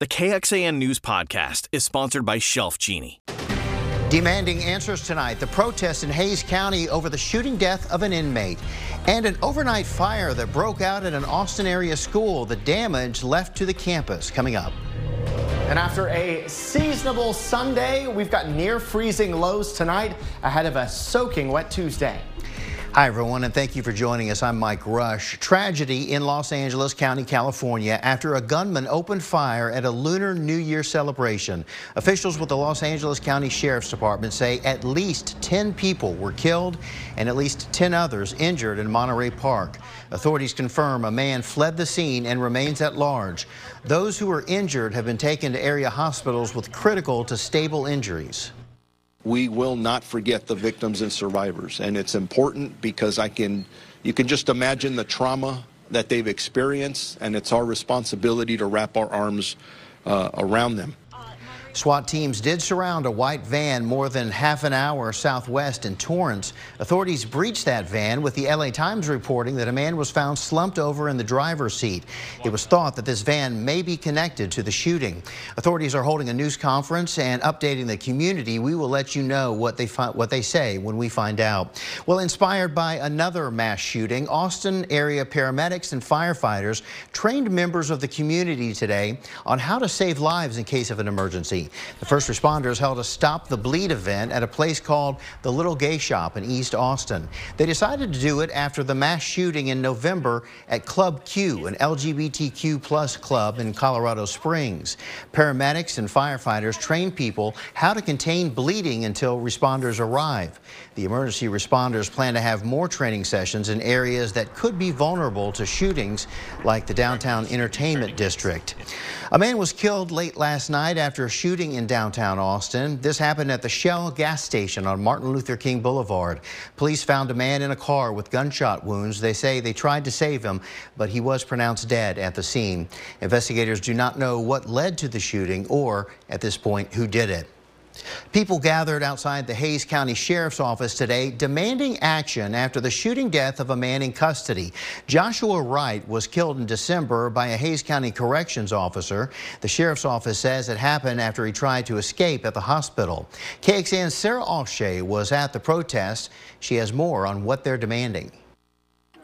The KXAN News Podcast is sponsored by Shelf Genie. Demanding answers tonight, the protest in Hays County over the shooting death of an inmate and an overnight fire that broke out at an Austin area school. The damage left to the campus coming up. And after a seasonable Sunday, we've got near freezing lows tonight ahead of a soaking wet Tuesday. Hi, everyone, and thank you for joining us. I'm Mike Rush. Tragedy in Los Angeles County, California, after a gunman opened fire at a Lunar New Year celebration. Officials with the Los Angeles County Sheriff's Department say at least 10 people were killed and at least 10 others injured in Monterey Park. Authorities confirm a man fled the scene and remains at large. Those who were injured have been taken to area hospitals with critical to stable injuries we will not forget the victims and survivors. And it's important because I can, you can just imagine the trauma that they've experienced, and it's our responsibility to wrap our arms uh, around them. SWAT teams did surround a white van more than half an hour southwest in Torrance. Authorities breached that van with the LA Times reporting that a man was found slumped over in the driver's seat. It was thought that this van may be connected to the shooting. Authorities are holding a news conference and updating the community. We will let you know what they what they say when we find out. Well, inspired by another mass shooting, Austin area paramedics and firefighters trained members of the community today on how to save lives in case of an emergency. The first responders held a Stop the Bleed event at a place called the Little Gay Shop in East Austin. They decided to do it after the mass shooting in November at Club Q, an LGBTQ plus club in Colorado Springs. Paramedics and firefighters train people how to contain bleeding until responders arrive. The emergency responders plan to have more training sessions in areas that could be vulnerable to shootings like the downtown entertainment district. A man was killed late last night after a shooting in downtown Austin. This happened at the Shell gas station on Martin Luther King Boulevard. Police found a man in a car with gunshot wounds. They say they tried to save him, but he was pronounced dead at the scene. Investigators do not know what led to the shooting or, at this point, who did it. People gathered outside the Hays County Sheriff's Office today demanding action after the shooting death of a man in custody. Joshua Wright was killed in December by a Hays County corrections officer. The Sheriff's Office says it happened after he tried to escape at the hospital. KXAN's Sarah Alshay was at the protest. She has more on what they're demanding.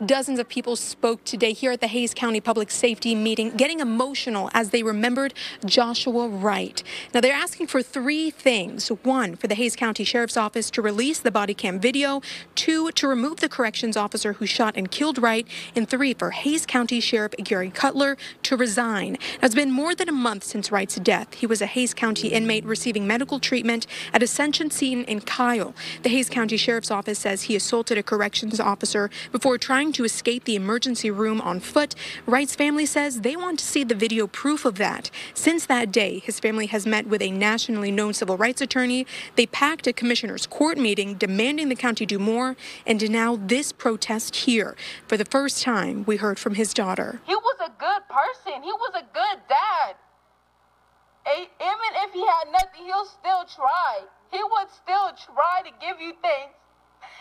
Dozens of people spoke today here at the Hays County Public Safety meeting, getting emotional as they remembered Joshua Wright. Now, they're asking for three things. One, for the Hays County Sheriff's Office to release the body cam video. Two, to remove the corrections officer who shot and killed Wright. And three, for Hays County Sheriff Gary Cutler to resign. Now, it's been more than a month since Wright's death. He was a Hays County inmate receiving medical treatment at Ascension Seton in Kyle. The Hays County Sheriff's Office says he assaulted a corrections officer before trying to escape the emergency room on foot. Wright's family says they want to see the video proof of that. Since that day, his family has met with a nationally known civil rights attorney. They packed a commissioner's court meeting demanding the county do more, and now this protest here. For the first time, we heard from his daughter. He was a good person. He was a good dad. Even if he had nothing, he'll still try. He would still try to give you things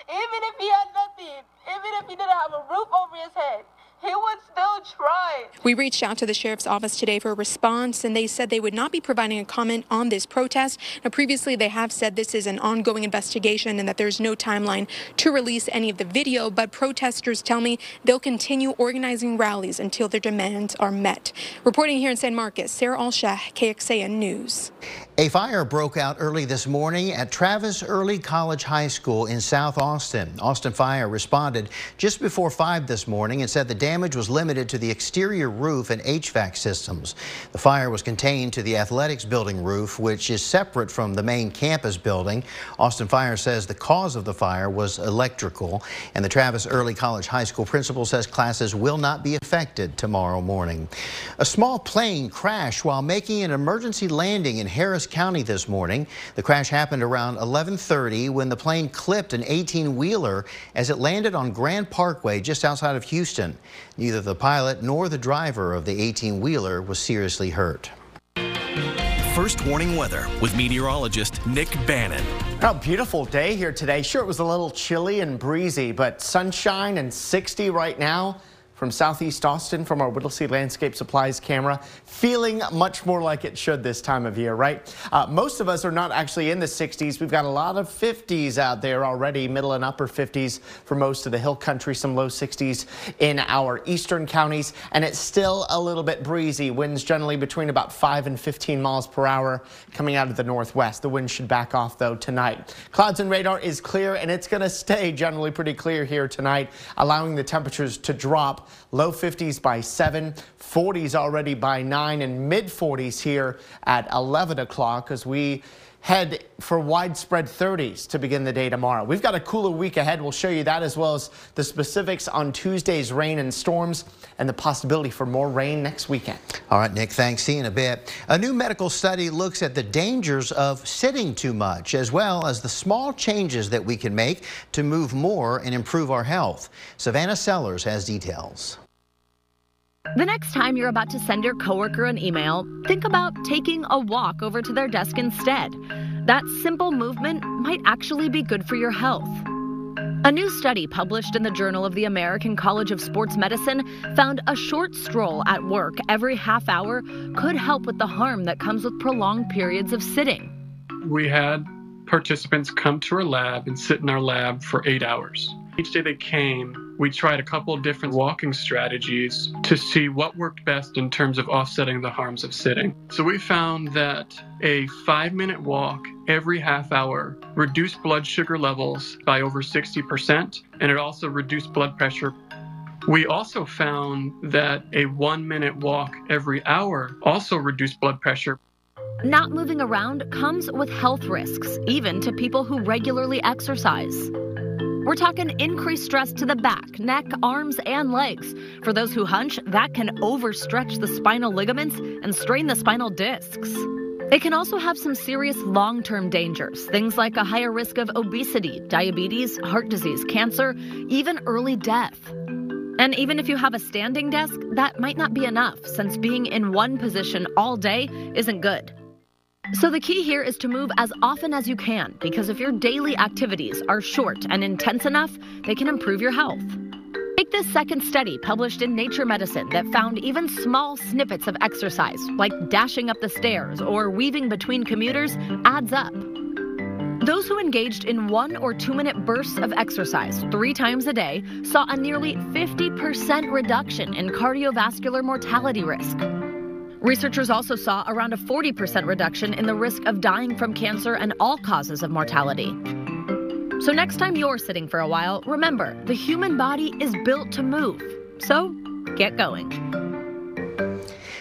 even if he had nothing, even if he didn't have a roof over his head, he would still try. We reached out to the sheriff's office today for a response, and they said they would not be providing a comment on this protest. Now, previously, they have said this is an ongoing investigation and that there's no timeline to release any of the video, but protesters tell me they'll continue organizing rallies until their demands are met. Reporting here in San Marcos, Sarah Alshah, KXAN News. A fire broke out early this morning at Travis Early College High School in South Austin. Austin Fire responded just before 5 this morning and said the damage was limited to the exterior roof and HVAC systems. The fire was contained to the athletics building roof, which is separate from the main campus building. Austin Fire says the cause of the fire was electrical, and the Travis Early College High School principal says classes will not be affected tomorrow morning. A small plane crashed while making an emergency landing in Harris County this morning. The crash happened around 1130 when the plane clipped an 18-wheeler as it landed on Grand Parkway just outside of Houston. Neither the pilot nor the driver of the 18-wheeler was seriously hurt. First warning weather with meteorologist Nick Bannon. A beautiful day here today. Sure, it was a little chilly and breezy, but sunshine and 60 right now. From southeast Austin from our Whittlesey Landscape Supplies camera. Feeling much more like it should this time of year, right? Uh, most of us are not actually in the 60s. We've got a lot of 50s out there already, middle and upper 50s for most of the hill country, some low 60s in our eastern counties, and it's still a little bit breezy. Winds generally between about 5 and 15 miles per hour coming out of the northwest. The wind should back off though tonight. Clouds and radar is clear and it's going to stay generally pretty clear here tonight, allowing the temperatures to drop low 50s by 7, 40s already by 9 and mid 40s here at 11 o'clock as we head for widespread 30s to begin the day tomorrow. We've got a cooler week ahead. We'll show you that as well as the specifics on Tuesday's rain and storms and the possibility for more rain next weekend. All right, Nick, thanks. See you in a bit. A new medical study looks at the dangers of sitting too much, as well as the small changes that we can make to move more and improve our health. Savannah Sellers has details. The next time you're about to send your coworker an email, think about taking a walk over to their desk instead. That simple movement might actually be good for your health. A new study published in the Journal of the American College of Sports Medicine found a short stroll at work every half hour could help with the harm that comes with prolonged periods of sitting. We had participants come to our lab and sit in our lab for eight hours. Each day they came, we tried a couple different walking strategies to see what worked best in terms of offsetting the harms of sitting. So we found that a five minute walk every half hour reduced blood sugar levels by over 60%, and it also reduced blood pressure. We also found that a one minute walk every hour also reduced blood pressure. Not moving around comes with health risks, even to people who regularly exercise. We're talking increased stress to the back, neck, arms, and legs. For those who hunch, that can overstretch the spinal ligaments and strain the spinal discs. It can also have some serious long term dangers, things like a higher risk of obesity, diabetes, heart disease, cancer, even early death. And even if you have a standing desk, that might not be enough, since being in one position all day isn't good. So the key here is to move as often as you can because if your daily activities are short and intense enough, they can improve your health. Take this second study published in Nature Medicine that found even small snippets of exercise, like dashing up the stairs or weaving between commuters, adds up. Those who engaged in one or two minute bursts of exercise three times a day saw a nearly 50% reduction in cardiovascular mortality risk. Researchers also saw around a 40% reduction in the risk of dying from cancer and all causes of mortality. So, next time you're sitting for a while, remember the human body is built to move. So, get going.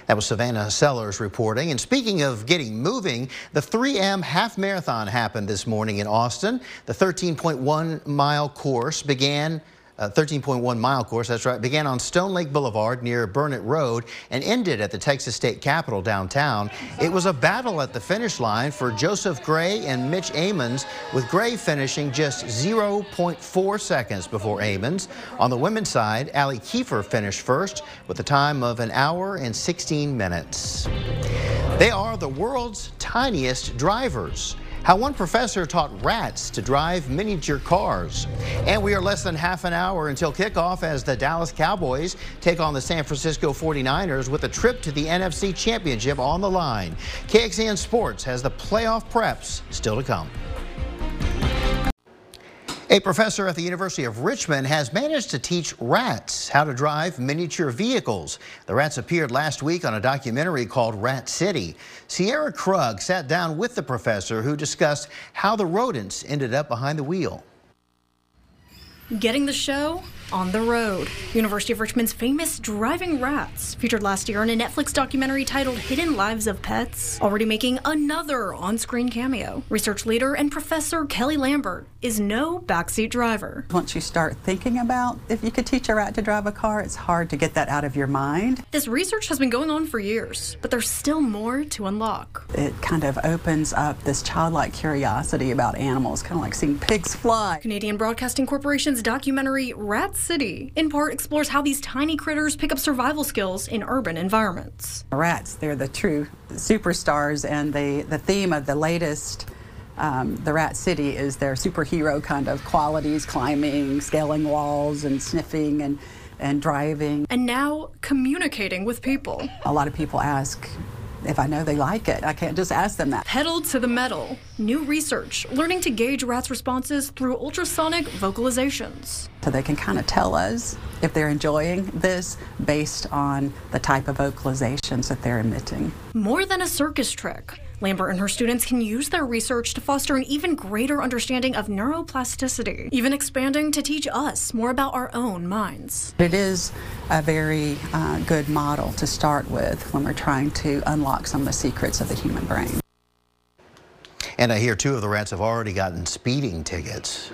That was Savannah Sellers reporting. And speaking of getting moving, the 3M Half Marathon happened this morning in Austin. The 13.1 mile course began Uh, 13.1 mile course, that's right, began on Stone Lake Boulevard near Burnet Road and ended at the Texas State Capitol downtown. It was a battle at the finish line for Joseph Gray and Mitch Amons, with Gray finishing just 0.4 seconds before Amons. On the women's side, Allie Kiefer finished first with a time of an hour and 16 minutes. They are the world's tiniest drivers how one professor taught rats to drive miniature cars. And we are less than half an hour until kickoff as the Dallas Cowboys take on the San Francisco 49ers with a trip to the NFC Championship on the line. KXAN Sports has the playoff preps still to come. A professor at the University of Richmond has managed to teach rats how to drive miniature vehicles. The rats appeared last week on a documentary called Rat City. Sierra Krug sat down with the professor who discussed how the rodents ended up behind the wheel. Getting the show on the road. University of Richmond's famous driving rats, featured last year in a Netflix documentary titled Hidden Lives of Pets, already making another on screen cameo. Research leader and professor Kelly Lambert is no backseat driver. Once you start thinking about if you could teach a rat to drive a car, it's hard to get that out of your mind. This research has been going on for years, but there's still more to unlock. It kind of opens up this childlike curiosity about animals, kind of like seeing pigs fly. Canadian Broadcasting Corporation's documentary Rat City, in part, explores how these tiny critters pick up survival skills in urban environments. Rats, they're the true superstars, and the, the theme of the latest um, the Rat City is their superhero kind of qualities, climbing, scaling walls, and sniffing. And and driving. And now communicating with people. A lot of people ask, if I know they like it. I can't just ask them that. Pedal to the metal. New research learning to gauge rats' responses through ultrasonic vocalizations. So they can kind of tell us if they're enjoying this based on the type of vocalizations that they're emitting. More than a circus trick. Lambert and her students can use their research to foster an even greater understanding of neuroplasticity, even expanding to teach us more about our own minds. It is a very uh, good model to start with when we're trying to unlock some of the secrets of the human brain. And I hear two of the rats have already gotten speeding tickets.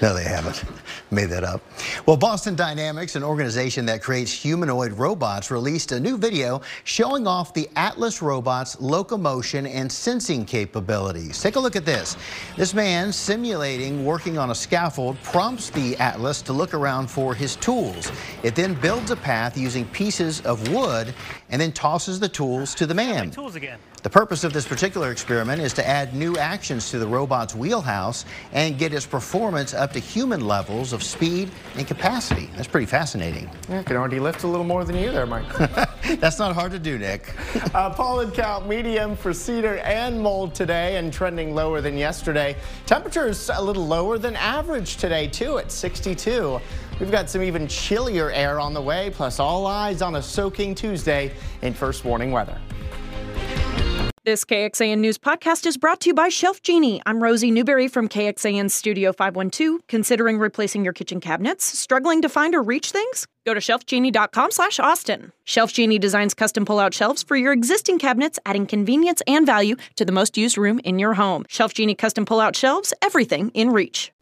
No, they haven't. Made that up. Well, Boston Dynamics, an organization that creates humanoid robots, released a new video showing off the Atlas robot's locomotion and sensing capabilities. Take a look at this. This man simulating working on a scaffold prompts the Atlas to look around for his tools. It then builds a path using pieces of wood and then tosses the tools to the man. Tools again. The purpose of this particular experiment is to add new actions to the robot's wheelhouse and get its performance up to human levels of speed and capacity. That's pretty fascinating. Yeah, can already lift a little more than you there, Mike. That's not hard to do, Nick. uh, pollen count medium for cedar and mold today and trending lower than yesterday. Temperatures a little lower than average today, too, at 62. We've got some even chillier air on the way, plus all eyes on a soaking Tuesday in first warning weather. This KXAN News podcast is brought to you by Shelf Genie. I'm Rosie Newberry from KXAN Studio 512. Considering replacing your kitchen cabinets? Struggling to find or reach things? Go to shelfgenie.com slash Austin. Shelf Genie designs custom pull-out shelves for your existing cabinets, adding convenience and value to the most used room in your home. Shelf Genie custom pull-out shelves, everything in reach.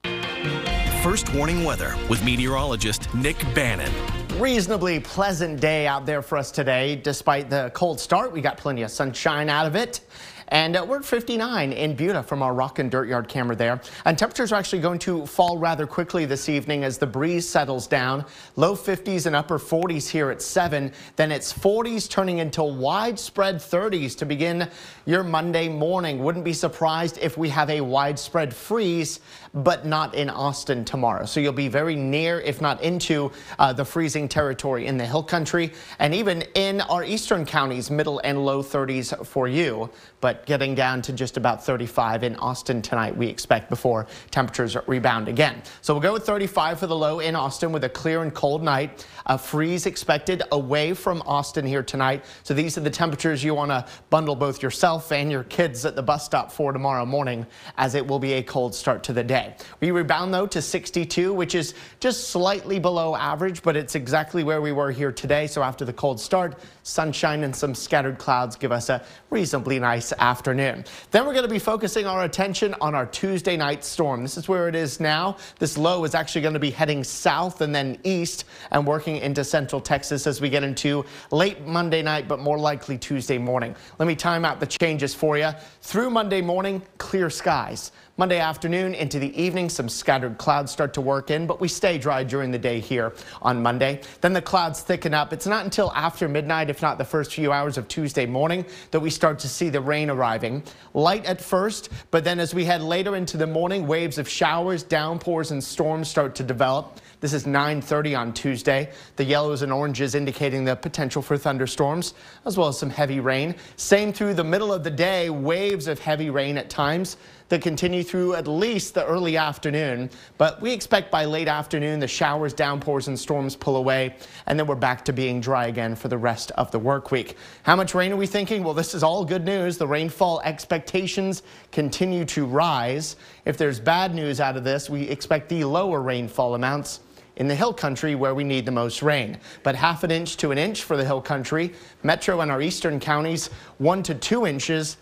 First warning weather with meteorologist Nick Bannon reasonably pleasant day out there for us today. Despite the cold start, we got plenty of sunshine out of it. And uh, we're at 59 in Buda from our rock and dirt yard camera there. And temperatures are actually going to fall rather quickly this evening as the breeze settles down. Low 50s and upper 40s here at 7. Then it's 40s turning into widespread 30s to begin your Monday morning. Wouldn't be surprised if we have a widespread freeze, but not in Austin tomorrow. So you'll be very near, if not into, uh, the freezing territory in the hill country and even in our eastern counties, middle and low 30s for you. But but getting down to just about 35 in Austin tonight, we expect before temperatures rebound again. So we'll go with 35 for the low in Austin with a clear and cold night. A freeze expected away from Austin here tonight. So these are the temperatures you want to bundle both yourself and your kids at the bus stop for tomorrow morning, as it will be a cold start to the day. We rebound though to 62, which is just slightly below average, but it's exactly where we were here today. So after the cold start, sunshine and some scattered clouds give us a reasonably nice afternoon. Then we're going to be focusing our attention on our Tuesday night storm. This is where it is now. This low is actually going to be heading south and then east and working into central Texas as we get into late Monday night, but more likely Tuesday morning. Let me time out the changes for you. Through Monday morning, clear skies. Monday afternoon into the evening, some scattered clouds start to work in, but we stay dry during the day here on Monday. Then the clouds thicken up. It's not until after midnight, if not the first few hours of Tuesday morning, that we start to see the rain arriving. Light at first, but then as we head later into the morning, waves of showers, downpours, and storms start to develop. This is 9.30 on Tuesday. The yellows and oranges indicating the potential for thunderstorms, as well as some heavy rain. Same through the middle of the day, waves of heavy rain at times that continue through at least the early afternoon. But we expect by late afternoon, the showers, downpours, and storms pull away, and then we're back to being dry again for the rest of the work week. How much rain are we thinking? Well, this is all good news. The rainfall expectations continue to rise. If there's bad news out of this, we expect the lower rainfall amounts in the hill country where we need the most rain. But half an inch to an inch for the hill country, metro and our eastern counties, one to two inches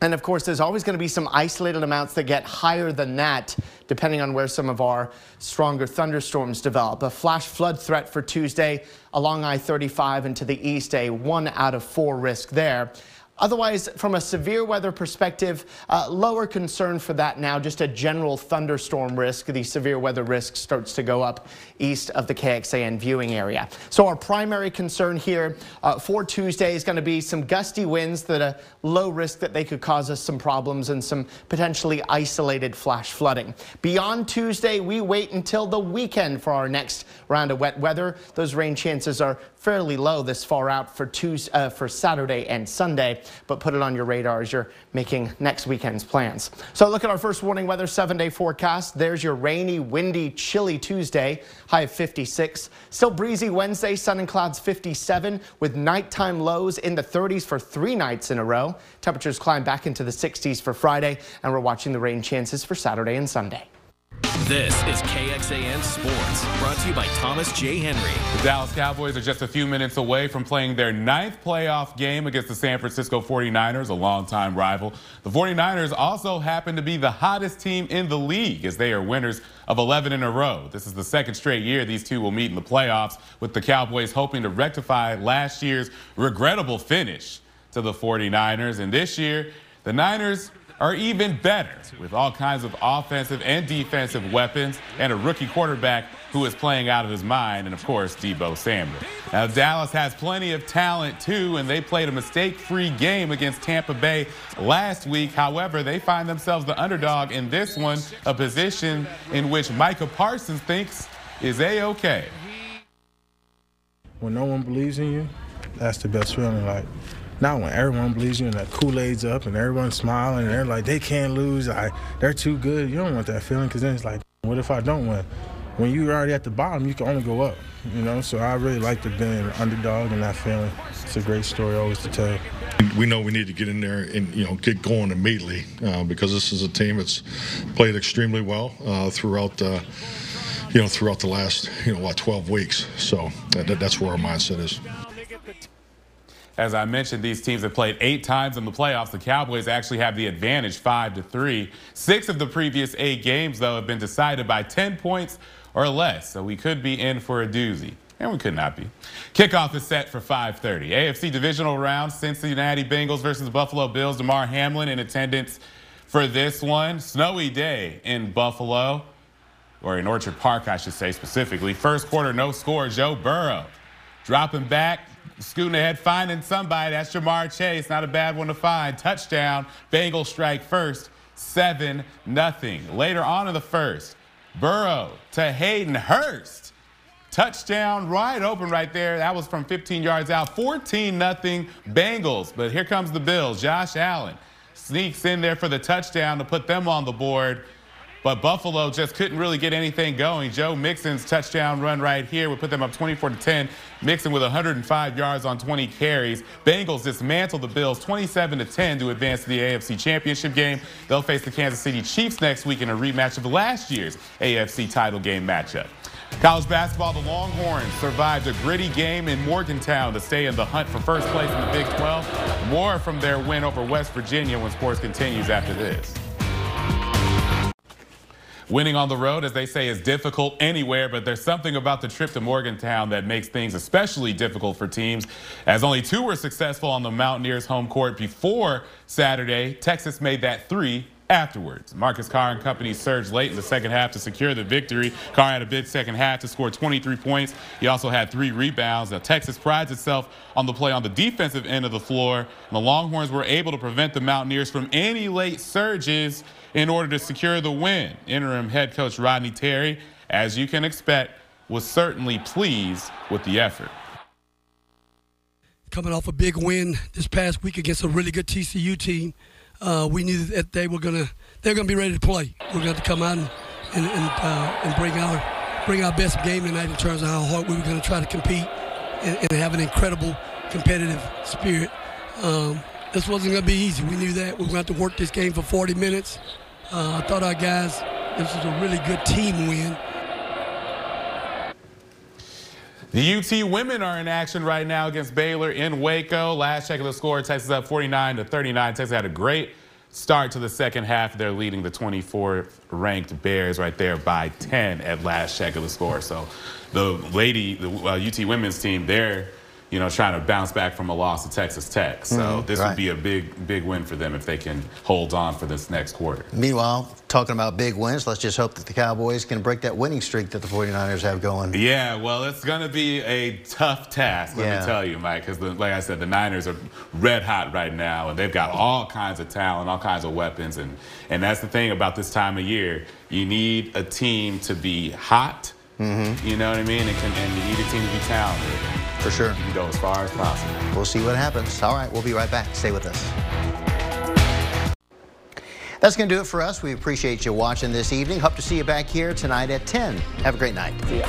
and of course, there's always going to be some isolated amounts that get higher than that, depending on where some of our stronger thunderstorms develop. A flash flood threat for Tuesday along I-35 and to the east, a one out of four risk there. Otherwise, from a severe weather perspective, uh, lower concern for that now, just a general thunderstorm risk. The severe weather risk starts to go up east of the KXAN viewing area. So our primary concern here uh, for Tuesday is going to be some gusty winds that are low risk that they could cause us some problems and some potentially isolated flash flooding. Beyond Tuesday, we wait until the weekend for our next round of wet weather. Those rain chances are fairly low this far out for Tuesday, uh, for Saturday and Sunday, but put it on your radar as you're making next weekend's plans. So look at our first warning weather seven day forecast. There's your rainy, windy, chilly Tuesday, high of 56. Still breezy Wednesday, sun and clouds 57 with nighttime lows in the 30s for three nights in a row. Temperatures climb back into the 60s for Friday, and we're watching the rain chances for Saturday and Sunday. This is KXAN Sports, brought to you by Thomas J. Henry. The Dallas Cowboys are just a few minutes away from playing their ninth playoff game against the San Francisco 49ers, a longtime rival. The 49ers also happen to be the hottest team in the league as they are winners of 11 in a row. This is the second straight year these two will meet in the playoffs, with the Cowboys hoping to rectify last year's regrettable finish to the 49ers. And this year, the Niners are even better with all kinds of offensive and defensive weapons and a rookie quarterback who is playing out of his mind, and of course, Deebo Samuel. Now, Dallas has plenty of talent too, and they played a mistake free game against Tampa Bay last week. However, they find themselves the underdog in this one, a position in which Micah Parsons thinks is a okay. When no one believes in you, that's the best feeling. Like, not when everyone believes you and that Kool-Aid's up and everyone's smiling and they're like, they can't lose. I, they're too good. You don't want that feeling because then it's like, what if I don't win? When you're already at the bottom, you can only go up, you know? So I really like to be an underdog and that feeling. It's a great story always to tell. We know we need to get in there and you know get going immediately uh, because this is a team that's played extremely well uh, throughout uh, you know throughout the last you know what 12 weeks. So that, that's where our mindset is. As I mentioned, these teams have played eight times in the playoffs. The Cowboys actually have the advantage, five to three. Six of the previous eight games, though, have been decided by 10 points or less. So we could be in for a doozy. And we could not be. Kickoff is set for 5:30. AFC divisional round: Cincinnati Bengals versus Buffalo Bills. Damar Hamlin in attendance for this one. Snowy day in Buffalo, or in Orchard Park, I should say specifically. First quarter, no score. Joe Burrow dropping back, scooting ahead, finding somebody. That's Ja'Marr Chase. Not a bad one to find. Touchdown. Bengals strike first. 7 nothing. Later on in the first, Burrow to Hayden Hurst. Touchdown right open right there. That was from 15 yards out. 14 nothing Bengals. But here comes the Bills. Josh Allen sneaks in there for the touchdown to put them on the board. But Buffalo just couldn't really get anything going. Joe Mixon's touchdown run right here would put them up 24 to 10. Mixon with 105 yards on 20 carries. Bengals dismantle the Bills 27 to 10 to advance to the AFC Championship game. They'll face the Kansas City Chiefs next week in a rematch of last year's AFC title game matchup. College basketball, the Longhorns survived a gritty game in Morgantown to stay in the hunt for first place in the Big 12. More from their win over West Virginia when sports continues after this. Winning on the road, as they say, is difficult anywhere, but there's something about the trip to Morgantown that makes things especially difficult for teams, as only two were successful on the Mountaineers' home court before Saturday. Texas made that three afterwards. Marcus Carr and company surged late in the second half to secure the victory. Carr had a big second half to score 23 points. He also had three rebounds. Now, Texas prides itself on the play on the defensive end of the floor. And the Longhorns were able to prevent the Mountaineers from any late surges in order to secure the win. Interim head coach Rodney Terry, as you can expect, was certainly pleased with the effort. Coming off a big win this past week against a really good TCU team, uh, we knew that they were gonna they're gonna be ready to play. We're gonna have to come out and and and, uh, and bring our bring our best game tonight in terms of how hard we were gonna try to compete and, and have an incredible competitive spirit. Um, this wasn't to be easy. We knew that. We were to have to work this game for 40 minutes. Uh, I thought our guys, this was a really good team win. The UT women are in action right now against Baylor in Waco. Last check of the score, Texas up 49 to 39. Texas had a great start to the second half. They're leading the 24th ranked Bears right there by 10 at last check of the score. So the lady, the uh, UT women's team, they're you know, trying to bounce back from a loss to Texas Tech. So Mhm, this right. would be a big, big win for them if they can hold on for this next quarter. Meanwhile, talking about big wins, let's just hope that the Cowboys can break that winning streak that the 49ers have going. Yeah, well, it's going to be a tough task, let Yeah. me tell you, Mike, because like I said, the Niners are red hot right now, and they've got all kinds of talent, all kinds of weapons, and and that's the thing about this time of year. You need a team to be hot. Mm-hmm. You know what I mean? And, can, and you need a team to be talented. For sure. You go as far as possible. We'll see what happens. All right, we'll be right back. Stay with us. That's going to do it for us. We appreciate you watching this evening. Hope to see you back here tonight at 10. Have a great night. See ya.